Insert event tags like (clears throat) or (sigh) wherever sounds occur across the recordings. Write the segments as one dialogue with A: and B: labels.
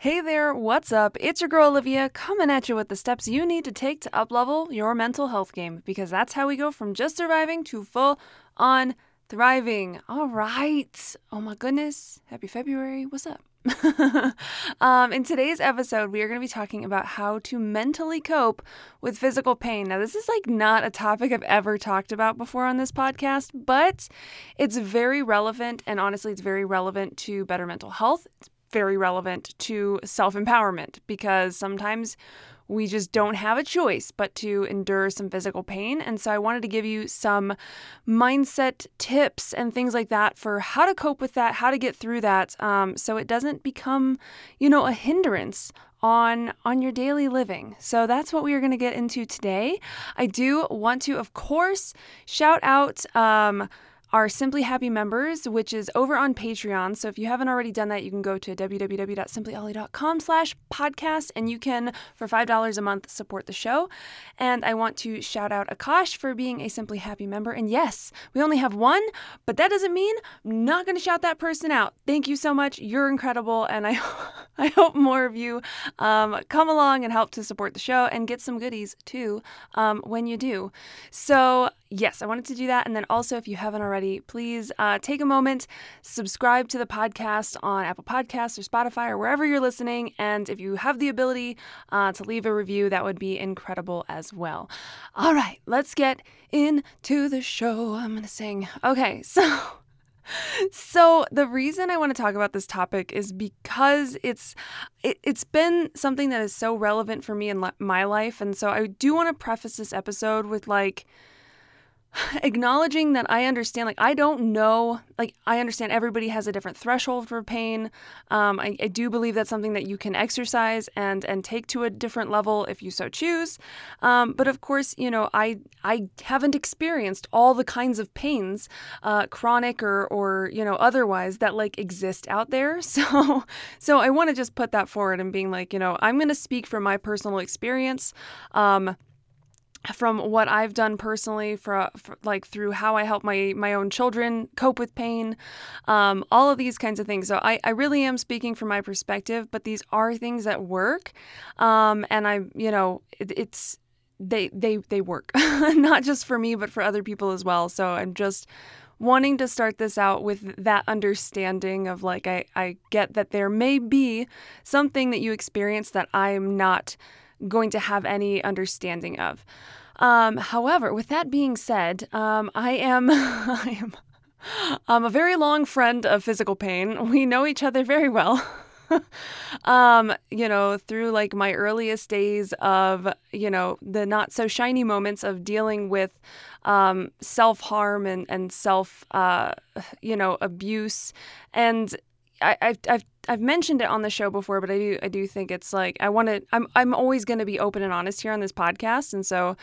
A: Hey there, what's up? It's your girl Olivia coming at you with the steps you need to take to uplevel your mental health game because that's how we go from just surviving to full on thriving. All right. Oh my goodness. Happy February. What's up? (laughs) um, in today's episode, we are going to be talking about how to mentally cope with physical pain. Now, this is like not a topic I've ever talked about before on this podcast, but it's very relevant, and honestly, it's very relevant to better mental health. It's very relevant to self empowerment because sometimes we just don't have a choice but to endure some physical pain. And so I wanted to give you some mindset tips and things like that for how to cope with that, how to get through that, um, so it doesn't become, you know, a hindrance on on your daily living. So that's what we are going to get into today. I do want to, of course, shout out. Um, our Simply Happy members, which is over on Patreon. So if you haven't already done that, you can go to www.simplyolly.com slash podcast and you can, for $5 a month, support the show. And I want to shout out Akash for being a Simply Happy member. And yes, we only have one, but that doesn't mean I'm not going to shout that person out. Thank you so much. You're incredible. And I, (laughs) I hope more of you um, come along and help to support the show and get some goodies too um, when you do. So yes, I wanted to do that. And then also, if you haven't already, please uh, take a moment, subscribe to the podcast on Apple Podcasts or Spotify or wherever you're listening. And if you have the ability uh, to leave a review, that would be incredible as well. All right, let's get into the show. I'm going to sing. Okay, (laughs) so. So the reason I want to talk about this topic is because it's it, has been something that is so relevant for me in le- my life and so I do want to preface this episode with like (sighs) acknowledging that I understand, like, I don't know, like, I understand everybody has a different threshold for pain. Um, I, I, do believe that's something that you can exercise and and take to a different level if you so choose. Um, but of course, you know, I I haven't experienced all the kinds of pains, uh, chronic or or you know otherwise that like exist out there. (laughs) So so I want to just put that forward and being like, you know, I'm going to speak from my personal experience. Um, from what I've done personally for, for, like through how I help my my own children cope with pain, um, all of these kinds of things. So I, I really am speaking from my perspective, but these are things that work, um, and I you know it, it's they they they work (laughs) not just for me but for other people as well. So I'm just wanting to start this out with that understanding of like I I get that there may be something that you experience that I'm not going to have any understanding of. Um, however, with that being said, um, I am (laughs) I am I'm a very long friend of physical pain. We know each other very well. (laughs) um, you know, through like my earliest days of, you know, the not so shiny moments of dealing with um, self harm and, and self, uh, you know, abuse. And I, I've, I've I've mentioned it on the show before, but I do I do think it's like I want to I'm I'm always going to be open and honest here on this podcast, and so,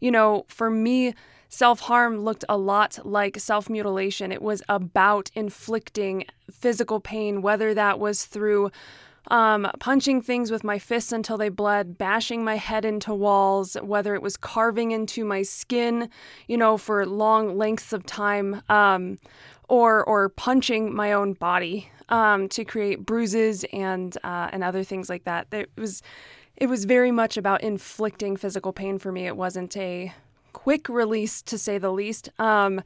A: you know, for me, self harm looked a lot like self mutilation. It was about inflicting physical pain, whether that was through um, punching things with my fists until they bled, bashing my head into walls, whether it was carving into my skin, you know, for long lengths of time, um, or or punching my own body um, to create bruises and uh, and other things like that. It was it was very much about inflicting physical pain for me. It wasn't a quick release to say the least. Um,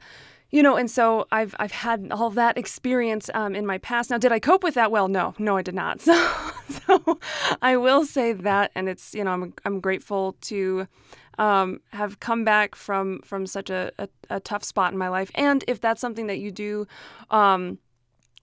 A: you know, and so I've I've had all that experience um, in my past. Now, did I cope with that well? No, no, I did not. (laughs) So, so I will say that, and it's you know I'm I'm grateful to um, have come back from from such a, a, a, tough spot in my life. And if that's something that you do. Um,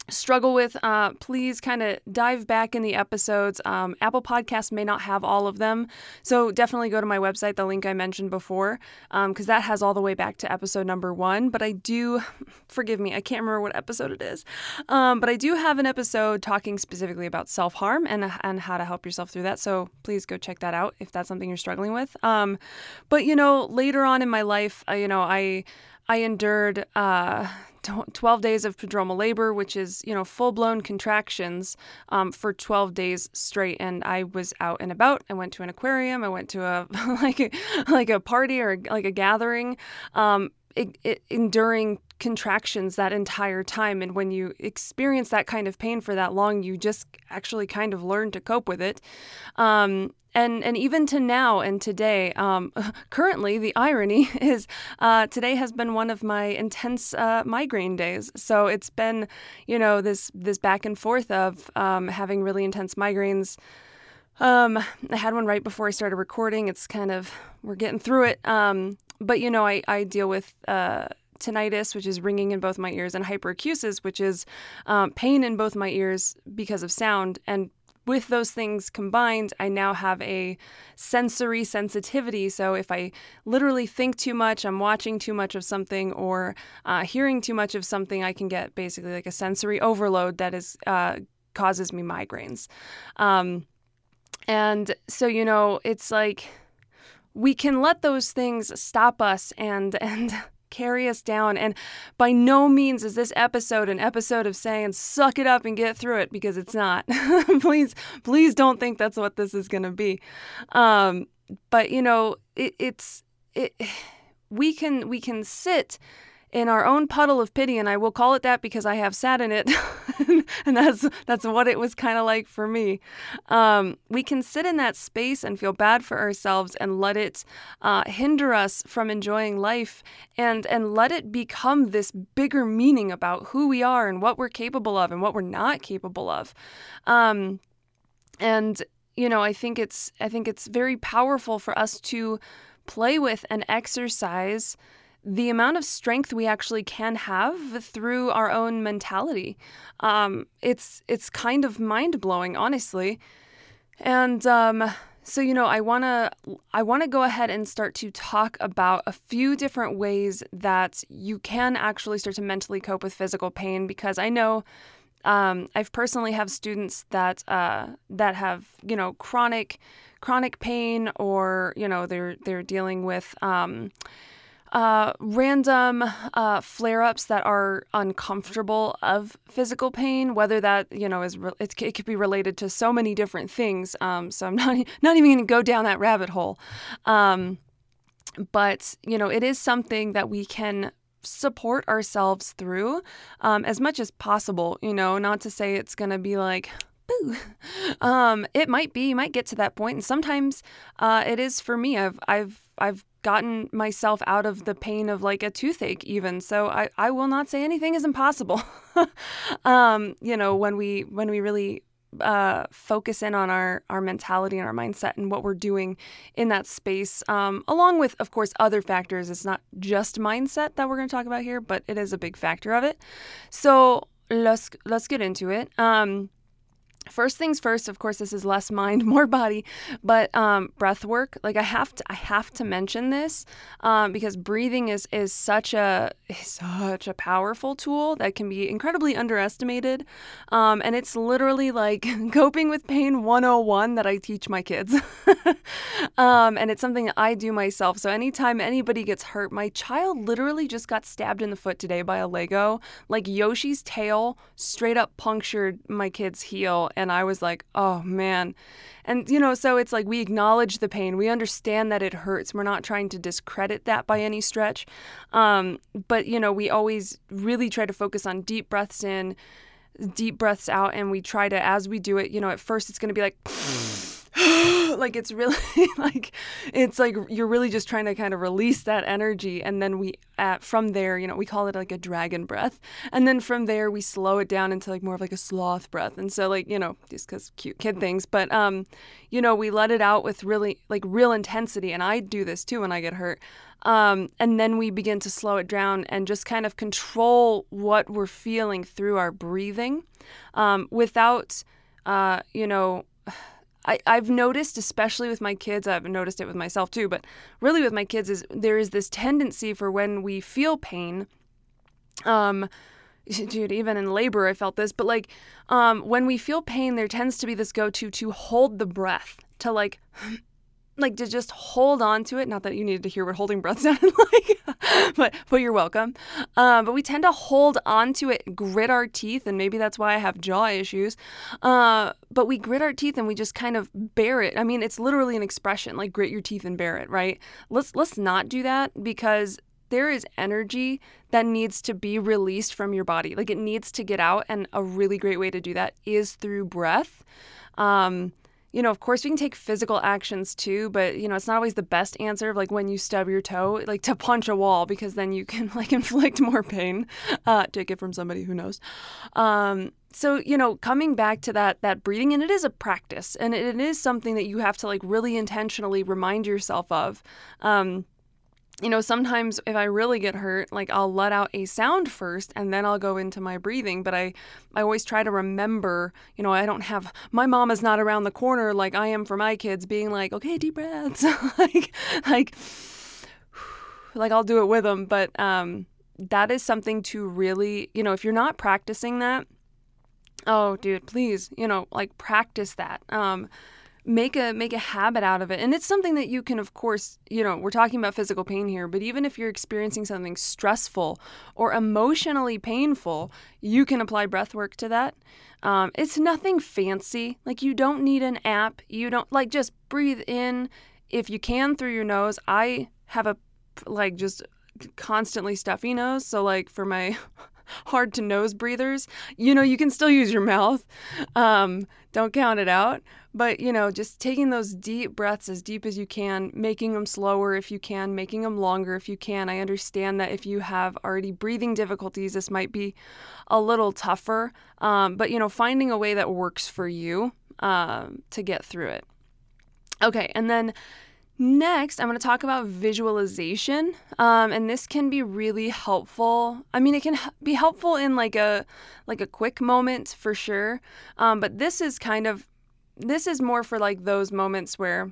A: struggle with, uh, please kind of dive back in the episodes. Um, Apple Podcasts may not have all of them, so definitely go to my website, the link I mentioned before, because um, that has all the way back to episode number one. But I do, (laughs) forgive me, I can't remember what episode it is, um, but I do have an episode talking specifically about self harm and and how to help yourself through that. So please go check that out if that's something you're struggling with. Um, but you know, later on in my life, uh, you know, I I endured. Uh, 12 days of prodromal labor, which is, you know, full blown contractions um, for 12 days straight. And I was out and about. I went to an aquarium. I went to a (laughs) like a, like a party or like a gathering, um, it, it, enduring contractions that entire time. And when you experience that kind of pain for that long, you just actually kind of learn to cope with it. Um, and and even to now and today, um, (laughs) currently the irony (laughs) is uh, today has been one of my intense uh, migraine days. So it's been, you know, this this back and forth of um, having really intense migraines. Um, I had one right before I started recording. It's kind of we're getting through it. Um, but you know, I I deal with. Uh, tinnitus, which is ringing in both my ears, and hyperacusis, which is um, pain in both my ears because of sound. And with those things combined, I now have a sensory sensitivity. So if I literally think too much, I'm watching too much of something, or uh, hearing too much of something, I can get basically like a sensory overload that is uh, causes me migraines. Um, and so you know, it's like we can let those things stop us and (laughs) and carry us down. And by no means is this episode an episode of saying, suck it up and get through it, because it's not. (laughs) please, please don't think that's what this is going to be. Um, but, you know, it, it's, it, (sighs) we can, we can sit in our own puddle of pity and I will call it that because I have sat in it. (laughs) And that's that's what it was kind of like for me. Um, we can sit in that space and feel bad for ourselves and let it uh, hinder us from enjoying life and and let it become this bigger meaning about who we are and what we're capable of and what we're not capable of. Um, and you know I think it's I think it's very powerful for us to play with and exercise the amount of strength we actually can have through our own mentality. Um, it's it's kind of mind blowing, honestly. And um, so you know, I wanna I wanna go ahead and start to talk about a few different ways that you can actually start to mentally cope with physical pain because I know. Um, I've personally have students that uh, that have you know chronic chronic pain or you know they're they're dealing with um, uh, random uh, flare ups that are uncomfortable of physical pain, whether that you know is re- it, it, could be related to so many different things. Um, so I'm (laughs) not not even going to go down that rabbit hole. Um, but you know, it is something that we can support ourselves through um, as much as possible. You know, not to say it's going to be like boo. (laughs) Um, it might be, you might get to that point, and sometimes uh, it is for me. I've I've I've gotten myself out of the pain of like a toothache even so i, I will not say anything is impossible. (laughs) Um, you know when we when we really uh, focus in on our our mentality and our mindset and what we're doing in that space um, along with of course other factors it's not just mindset that we're going to talk about here but it is a big factor of it. So let's let's get into it. Um, first things first of course this is less mind (laughs) more body but um, breath work like i have to i have to mention this um, because breathing is is such a is such a powerful tool that can be incredibly underestimated um, and it's literally like (laughs) coping with pain 101 that i teach my kids. (laughs) Um, and it's something i do myself. So anytime anybody gets hurt my child literally just got stabbed in the foot today by a lego. Like yoshi's tail straight up punctured my kid's heel and I was like, oh man. And, you know, so it's like we acknowledge the pain. We understand that it hurts. We're not trying to discredit that by any stretch. Um, but, you know, we always really try to focus on deep breaths in, deep breaths out. And we try to, as we do it, you know, at first it's going to be like, (gasps) like it's really (laughs) like it's like you're really just trying to kind of release that energy and then we at from there you know we call it like a dragon breath and then from there we slow it down into like more of like a sloth breath and so like you know just because cute kid things but um you know we let it out with really like real intensity and i do this too when i get hurt um, and then we begin to slow it down and just kind of control what we're feeling through our breathing um, without uh, you know I, I've noticed, especially with my kids, I've noticed it with myself too, but really with my kids, is there is this tendency for when we feel pain, um, (laughs) dude, even in labor, I felt this, but like, um, when we feel pain, there tends to be this go to to hold the breath, to like like to just hold on to it. Not that you needed to hear what holding breath (laughs) sounded like, but but you're welcome. Um, but we tend to hold on to it, grit our teeth, and maybe that's why I have jaw issues. Uh, but we grit our teeth and we just kind of bear it. I mean, it's literally an expression, like grit your teeth and bear it, right? Let's let's not do that because there is energy that needs to be released from your body. Like it needs to get out, and a really great way to do that is through breath. Um, you know, of course, we can take physical actions too, but you know, it's not always the best answer. Like when you stub your toe, like to (laughs) punch a wall, because then you can (laughs) like inflict more pain. Uh, take it from somebody who knows. Um, so you know, coming back to that that breathing, and it is a practice, and it is something that you have to like really intentionally remind yourself of. Um, you know, sometimes if I really get hurt, like I'll let out a sound first and then I'll go into my breathing. But I, I always try to remember, you know, I don't have my mom is not around the corner like I am for my kids, being like, okay, deep breaths, (laughs) like, like, like I'll do it with them. But um, that is something to really, you know, if you're not practicing that, oh, dude, please, you know, like practice that. Um, make a make a habit out of it. And it's something that you can of course you know we're talking about physical pain here but even if you're experiencing something stressful or emotionally painful you can apply breath work to that. Um, it's nothing fancy. Like you don't need an app. You don't like just breathe in. If you can through your nose i have a like just constantly stuffy nose. So like for my (laughs) hard to nose breathers you know you can still use your mouth um, don't count it out but, you know, just taking those deep breaths as deep as you can, making them slower if you can, making them longer if you can. I understand that if you have already breathing difficulties, this might be a little tougher. Um, but, you know, finding a way that works for you um, to get through it. Okay, and then Next, I'm going to talk about visualization, um, and this can be really helpful. I mean, it can be helpful in like a like a quick moment for sure, um, but this is kind of this is more for like those moments where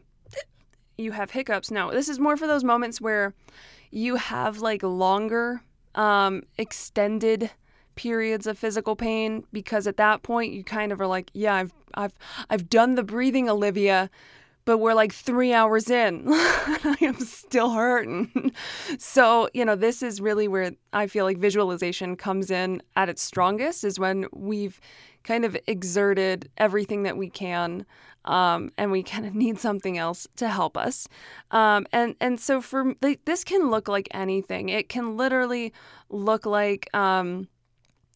A: you have hiccups. No, this is more for those moments where you have like longer, um, extended periods of physical pain because at that point you kind of are like, yeah, I've I've I've done the breathing, Olivia, but we're like three hours in. (laughs) I am still hurting. so, you know, this is really where I feel like visualization comes in at its strongest is when we've kind of exerted everything that we can um, and we kind of need something else to help us um, and and so for this can look like anything it can literally look like um,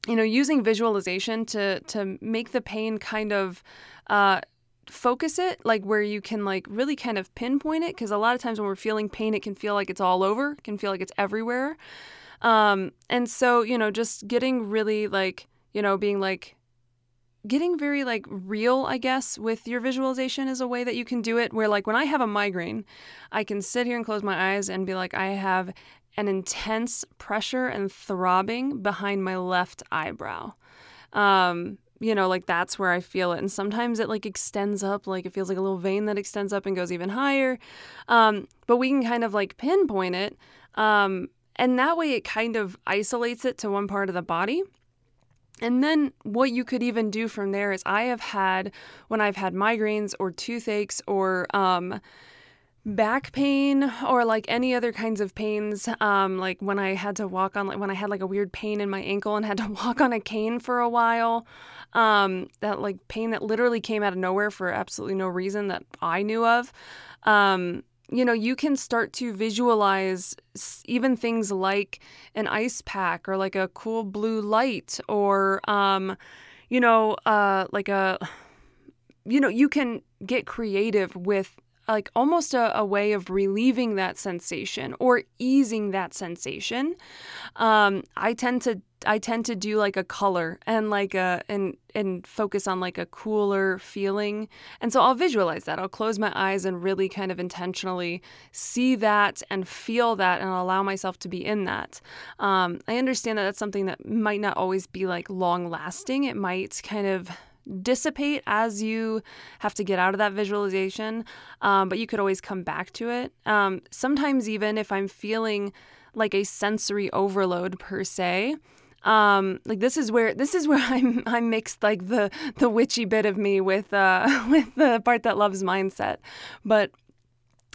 A: you know using visualization to to make the pain kind of uh, focus it like where you can like really kind of pinpoint it because a lot of times when we're feeling pain it can feel like it's all over it can feel like it's everywhere um, and so you know just getting really like you know being like getting very like real, I guess, with your visualization is a way that you can do it. Where like when I have a migraine, I can sit here and close my eyes and be like, I have an intense pressure and throbbing behind my left eyebrow. Um, you know, like that's where I feel it. And sometimes it like extends up, like it feels like a little vein that extends up and goes even higher. Um, but we can kind of like pinpoint it. Um, and that way it kind of isolates it to one part of the body. And then what you could even do from there is I have had when I've had migraines or toothaches or um, back pain or like any other kinds of pains um, like when i had to walk on like when i had like a weird pain in my ankle and had to (laughs) walk on a cane for a while um, that like pain that literally came out of nowhere for absolutely no reason that i knew of um, you know, you can start to visualize even things like an ice pack or like a cool blue light or, um, you know, uh, like a, you know, you can get creative with like almost a, a, way of relieving that sensation or easing that sensation. Um, I tend to I tend to do like a color and like a and and focus on like a cooler feeling. And so I'll visualize that. I'll close my eyes and really kind of intentionally see that and feel that and allow myself to be in that. Um, I understand that that's something that might not always be like long lasting. It might kind of dissipate as you have to get out of that visualization, um, but you could always come back to it. Um, sometimes, even if I'm feeling like a sensory overload per se, um, like this is where this is where (laughs) I'm I'm mixed like the the witchy bit of me with uh, (laughs) with the part that loves mindset, but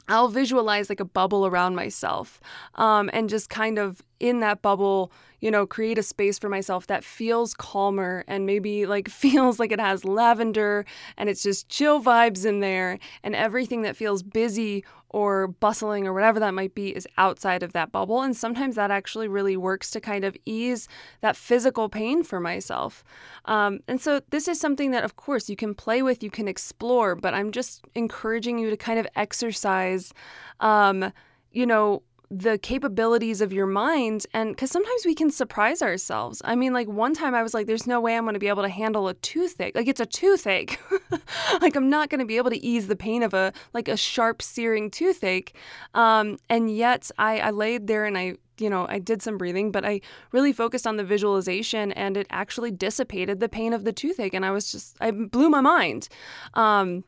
A: I'll visualize like a bubble around myself um, and just kind of in that bubble, you know, create a space for myself that feels calmer and maybe like (laughs) feels like it has lavender and it's just chill vibes in there. And everything that feels busy or bustling or whatever that might be is outside of that bubble. And sometimes that actually really works to kind of ease that physical pain for myself. Um, and so this is something that, of course, you can play with, you can explore, but I'm just encouraging you to kind of exercise. Um, you know, the capabilities of your mind and because sometimes we can surprise ourselves i mean like one time i was like there's no way i'm going to be able to handle a toothache like it's a toothache (laughs) like i'm not going to be able to ease the pain of a like a sharp searing toothache um, and yet I, I laid there and i you know, I did some breathing, but I really focused on the visualization and it actually dissipated the pain of the toothache. And I was just, I blew my mind. Um,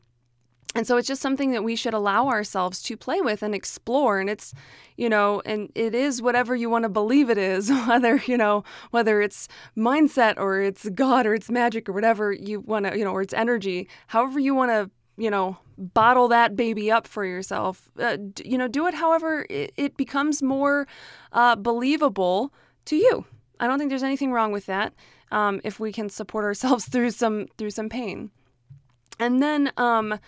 A: and so it's just something that we should allow ourselves to play with and explore. And it's you know and it is whatever you want to believe it is (laughs) whether you know whether it's mindset or it's god or it's magic or whatever you want to you know or it's energy however you want to you know bottle that baby up for yourself uh, you know do it however it, it becomes more uh, believable to you. I don't think there's anything wrong with that um, if we can support ourselves (laughs) through some through some pain. And then um,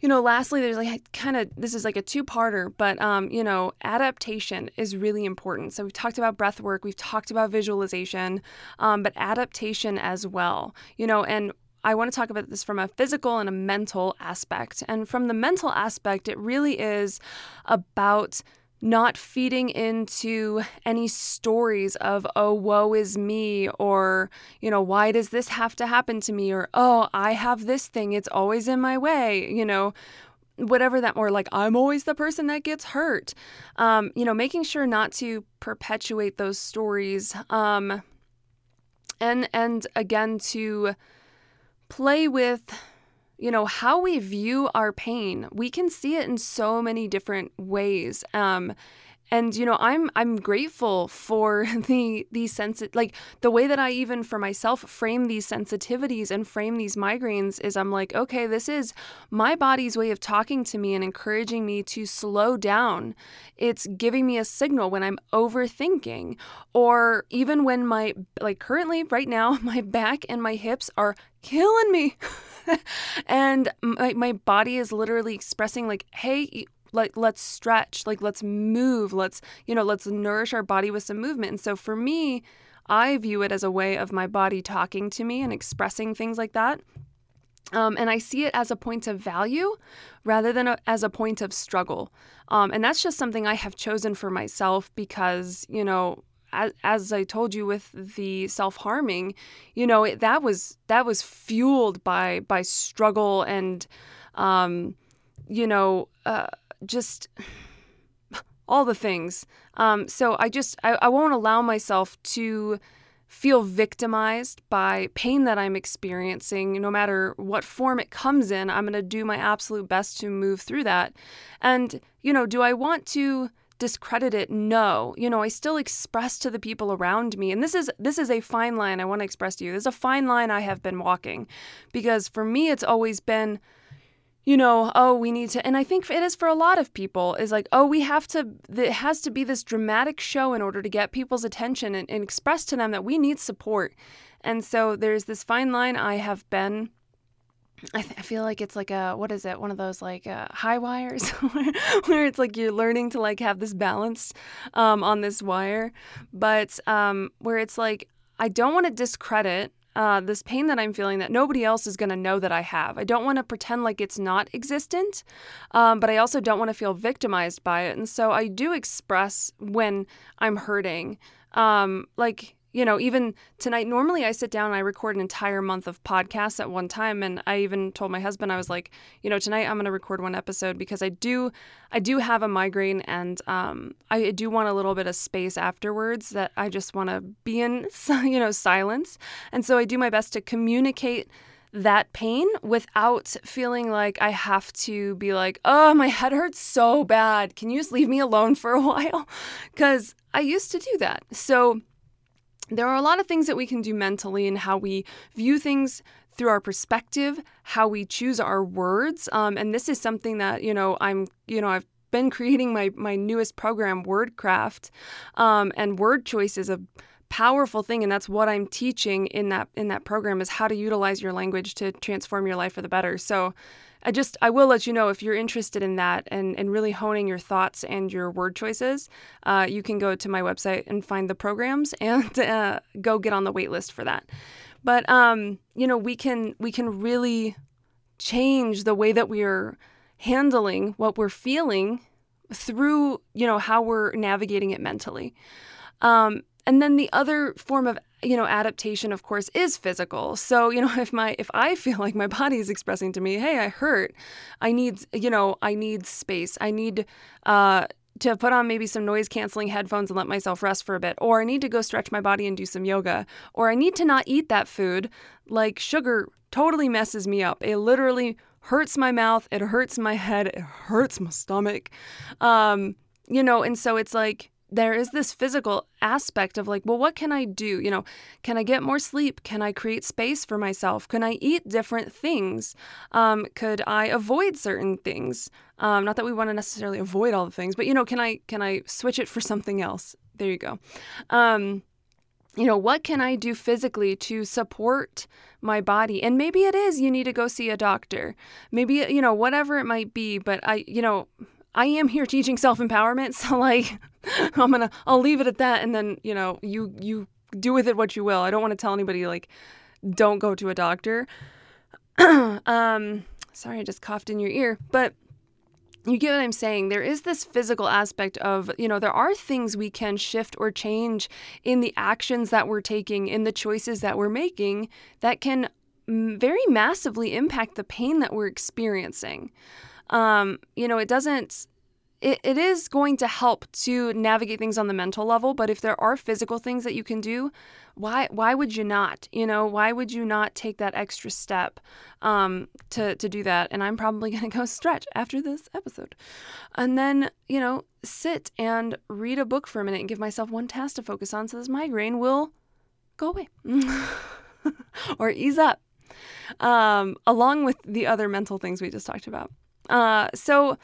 A: you know, lastly, there's like kind of this is like a two-parter, but um, you know, adaptation is really important. So we've talked about breath work, we've talked about visualization, um, but adaptation as well. You know, and I want to talk about this from a physical and a mental aspect. And from the mental aspect, it really is about not feeding into any stories of, oh, woe is me, or, you know, why does this have to happen to me, or, oh, I have this thing, it's always in my way, you know, whatever that, or like, I'm always the person that gets hurt. Um, you know, making sure not to perpetuate those stories. Um, and, and again, to play with you know how we view our pain we can see it in so many different ways. Um, and you know i'm i'm grateful for (laughs) the the sense like the way that i even for myself frame these sensitivities and frame these migraines is i'm like okay this is my body's way of talking to me and encouraging me to slow down. It's giving me a signal when i'm overthinking or even when my like currently right now (laughs) my back and my hips are killing me. (laughs) And my, my body is literally expressing like hey like let's stretch like let's move let's you know let's nourish our body with some movement and so for me i view it as a way of my body talking to me and expressing things like that um, and I see it as a point of value rather than a, as a point of struggle. Um, and that's just something I have chosen for myself because, you know, as, as I told you with the self harming, you know, it, that was that was fueled by by struggle and, um, you know, uh, just (sighs) all the things. Um, so I just I, I won't allow myself to feel victimized by pain that I'm experiencing, no matter what form it comes in. I'm going to do my absolute best to move through that. And, you know, do I want to discredit it no you know i still express to the people around me and this is this is a fine line i want to express to you there's a fine line i have been walking because for me it's always been you know, oh, we need to, and I think it is for a lot of people, is like, oh, we have to, it has to be this dramatic show in order to get people's attention and, and express to them that we need support. And so there's this fine line I have been. I, th- I feel like it's like a what is it one of those like uh, high wires (laughs) where it's like you're learning to like have this balance um, on this wire but um, where it's like I don't want to discredit uh, this pain that I'm feeling that nobody else is going to know that I have. I don't want to pretend like it's not existent, um, but I also don't want to feel victimized by it. And so I do express when I'm hurting. Um, like you know, even tonight, normally I sit down and I record an entire month of podcasts at one time. And I even told my husband, I was like, you know, tonight I'm going to record one episode because I do, I do have a migraine and um, I do want a little bit of space afterwards that I just want to be in, (laughs) you know, silence. And so I do my best to communicate that pain without feeling like I have to be like, oh, my head hurts so bad. Can you just leave me alone for a (laughs) while? Because I used to do that. So, there are a lot of things that we can do mentally and how we view things through our perspective, how we choose our words. Um, and this is something that, you know, I'm, you know, I've been (laughs) creating my, my newest program, WordCraft. Um, and word choice is a powerful thing and that's what I'm teaching in that in that program is how to utilize your language to transform your life for the better. So I just I will let you know if you're interested in that and and really honing your thoughts and your word choices. Uh, you can go to my website and find the programs (laughs) and uh, go get on the wait list for that. But um, you know we can we can really change the way that we are handling what we're feeling through you know how we're navigating it mentally. Um, and then the other form of you know adaptation of course is physical. So you know (laughs) if my if i feel like my body is expressing to me hey i hurt. I need you know i need space. I need uh to put on maybe some noise canceling headphones and let myself rest for a bit or i need to go stretch my body and do some yoga or i need to not eat that food like sugar totally messes me up. It literally hurts my mouth. It hurts my head. It hurts my stomach. Um you know and so it's like there is this physical aspect of like, well, what can I do? You know, can I get more sleep? Can I create space for myself? Can I eat different things? Um, could I avoid certain things? Um, not that we want to necessarily avoid all the things, but you know, can I can I switch it for something else? There you go. Um, you know, what can I do physically to support my body? And maybe it is you need to go see a doctor. Maybe, you know, whatever it might be, but I, you know, I am here teaching self-empowerment, (laughs) so like I'm to I'll leave it at that and then, you know, you you do with it what you will. I don't want to tell anybody like don't go to a doctor. (clears throat) um sorry, I just coughed in your ear, but you get what I'm saying. There is this physical aspect of, you know, there are things we can shift or change in the actions that we're taking, in the choices that we're making that can very massively impact the pain that we're experiencing um, you know, it doesn't it, it is going to help to navigate things on the mental level but if there are physical things that you can do why why would you not? You know why would you not take that extra step um, to, to do that? And i'm probably (laughs) going to go stretch after this episode. And then you know sit and read a book for a minute and give myself one task to focus on so this migraine will go away (laughs) or ease up um, along with the other mental things we just talked about uh, so,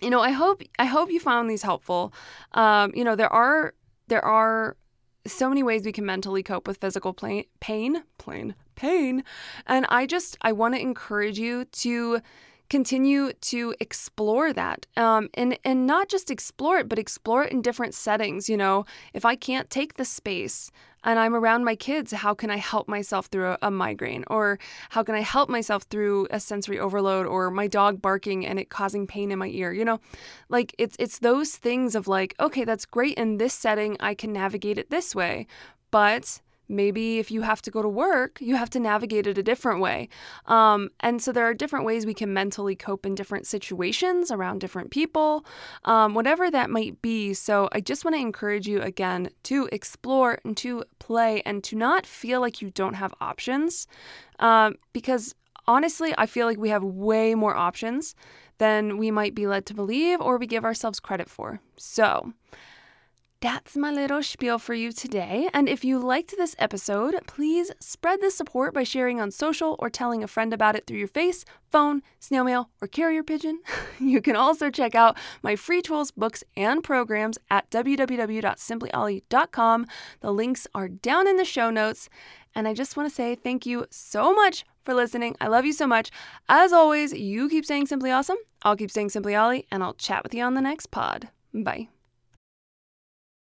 A: you know, I hope I hope you found these helpful. Um, you know, there are there are so many ways we can mentally cope with physical pain, pain, plain pain, and I just I want to encourage you to continue to explore that um, and and not just explore it but explore it in different settings you know? If i can't take the space and i'm around my kids how can i help myself through a, a migraine? Or how can i help myself through a sensory overload or my dog barking and it causing pain in my ear you know? Like it's it's those things of like okay that's great in this setting i can navigate it this way but Maybe if you have to go to work, you have to navigate it a different way. Um, and so there are different ways we can mentally cope in different situations around different people, um, whatever that might be. So I just want to encourage you again to explore and to play and to not feel like you don't have options. Um, because honestly, I feel like we have way more options than we might be led to believe or we give ourselves credit for. So, that's my little spiel for you today. And if you liked this episode, please spread the support by sharing on social or telling a friend about it through your face, phone, snail mail, or carrier pigeon. (laughs) you can also check out my free tools, books, and programs at www.simplyolly.com. The links are down in the show notes. And I just want to say thank you so much for listening. I love you so much. As always, you keep saying simply awesome. I'll keep saying simply Olly, and I'll chat with you on the next pod. Bye.